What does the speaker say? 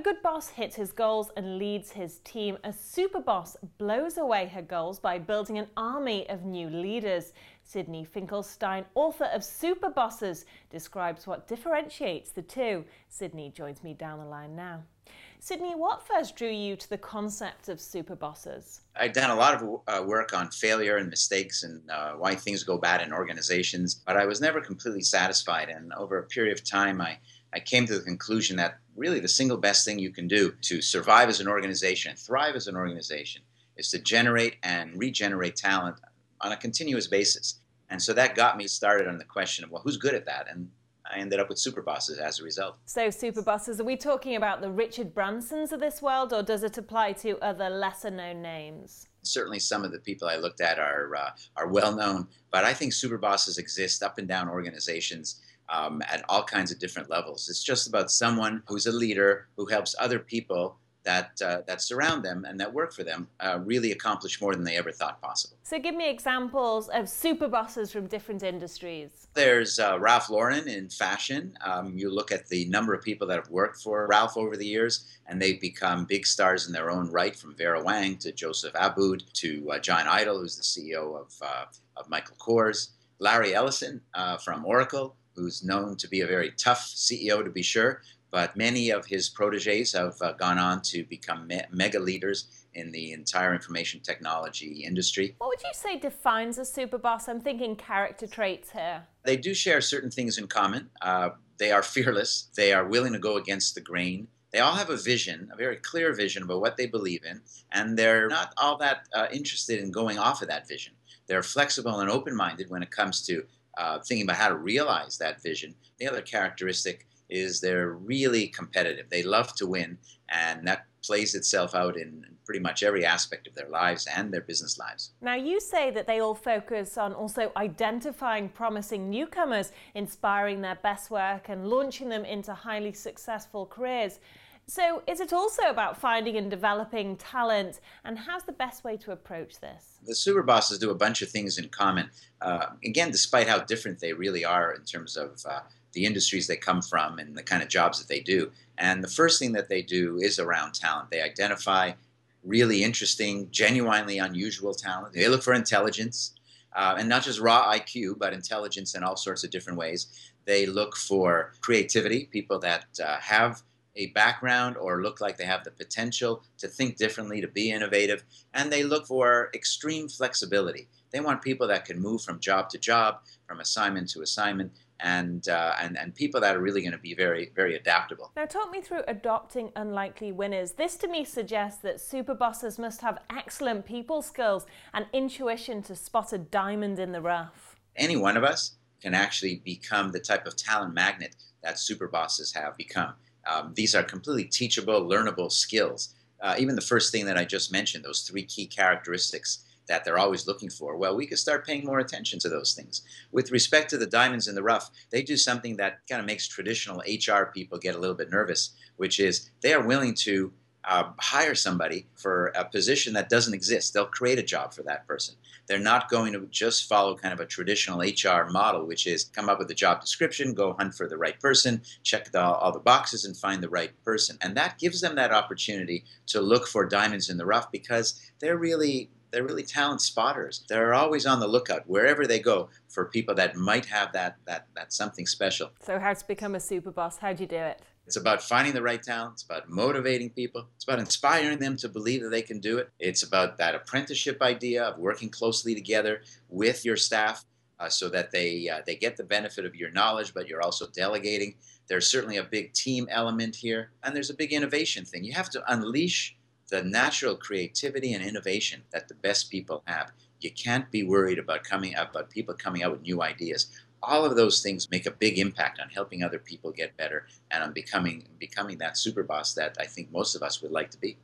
good boss hits his goals and leads his team. A super boss blows away her goals by building an army of new leaders. Sydney Finkelstein, author of Super Bosses, describes what differentiates the two. Sydney joins me down the line now. Sydney, what first drew you to the concept of super bosses? I've done a lot of uh, work on failure and mistakes and uh, why things go bad in organizations, but I was never completely satisfied. And over a period of time, I, I came to the conclusion that really the single best thing you can do to survive as an organization, thrive as an organization, is to generate and regenerate talent on a continuous basis. And so that got me started on the question of, well, who's good at that? And I ended up with super bosses as a result. So, super bosses, are we talking about the Richard Bransons of this world, or does it apply to other lesser known names? Certainly, some of the people I looked at are, uh, are well known, but I think super bosses exist up and down organizations. Um, at all kinds of different levels. It's just about someone who's a leader who helps other people that uh, that surround them and that work for them uh, really accomplish more than they ever thought possible. So, give me examples of super bosses from different industries. There's uh, Ralph Lauren in fashion. Um, you look at the number of people that have worked for Ralph over the years, and they've become big stars in their own right, from Vera Wang to Joseph Abboud to uh, John Idol, who's the CEO of uh, of Michael Kors. Larry Ellison uh, from Oracle, who's known to be a very tough CEO to be sure, but many of his proteges have uh, gone on to become me- mega leaders in the entire information technology industry. What would you say defines a super boss? I'm thinking character traits here. They do share certain things in common. Uh, they are fearless, they are willing to go against the grain. They all have a vision, a very clear vision about what they believe in, and they're not all that uh, interested in going off of that vision. They're flexible and open minded when it comes to uh, thinking about how to realize that vision. The other characteristic is they're really competitive. They love to win, and that plays itself out in pretty much every aspect of their lives and their business lives. Now, you say that they all focus on also identifying promising newcomers, inspiring their best work, and launching them into highly successful careers. So, is it also about finding and developing talent? And how's the best way to approach this? The super bosses do a bunch of things in common. Uh, again, despite how different they really are in terms of uh, the industries they come from and the kind of jobs that they do. And the first thing that they do is around talent. They identify really interesting, genuinely unusual talent. They look for intelligence, uh, and not just raw IQ, but intelligence in all sorts of different ways. They look for creativity, people that uh, have a background or look like they have the potential to think differently, to be innovative, and they look for extreme flexibility. They want people that can move from job to job, from assignment to assignment, and, uh, and, and people that are really going to be very, very adaptable. Now, talk me through adopting unlikely winners. This to me suggests that super bosses must have excellent people skills and intuition to spot a diamond in the rough. Any one of us can actually become the type of talent magnet that super bosses have become. Um, these are completely teachable, learnable skills. Uh, even the first thing that I just mentioned, those three key characteristics that they're always looking for. Well, we could start paying more attention to those things. With respect to the diamonds in the rough, they do something that kind of makes traditional HR people get a little bit nervous, which is they are willing to uh, hire somebody for a position that doesn't exist. They'll create a job for that person. They're not going to just follow kind of a traditional HR model, which is come up with a job description, go hunt for the right person, check the, all the boxes, and find the right person. And that gives them that opportunity to look for diamonds in the rough because they're really they're really talent spotters. They're always on the lookout wherever they go for people that might have that that that something special. So how to become a super boss? How do you do it? It's about finding the right talent. It's about motivating people. It's about inspiring them to believe that they can do it. It's about that apprenticeship idea of working closely together with your staff uh, so that they uh, they get the benefit of your knowledge, but you're also delegating. There's certainly a big team element here, and there's a big innovation thing. You have to unleash the natural creativity and innovation that the best people have. You can't be worried about coming up about people coming out with new ideas. All of those things make a big impact on helping other people get better and on becoming becoming that super boss that I think most of us would like to be.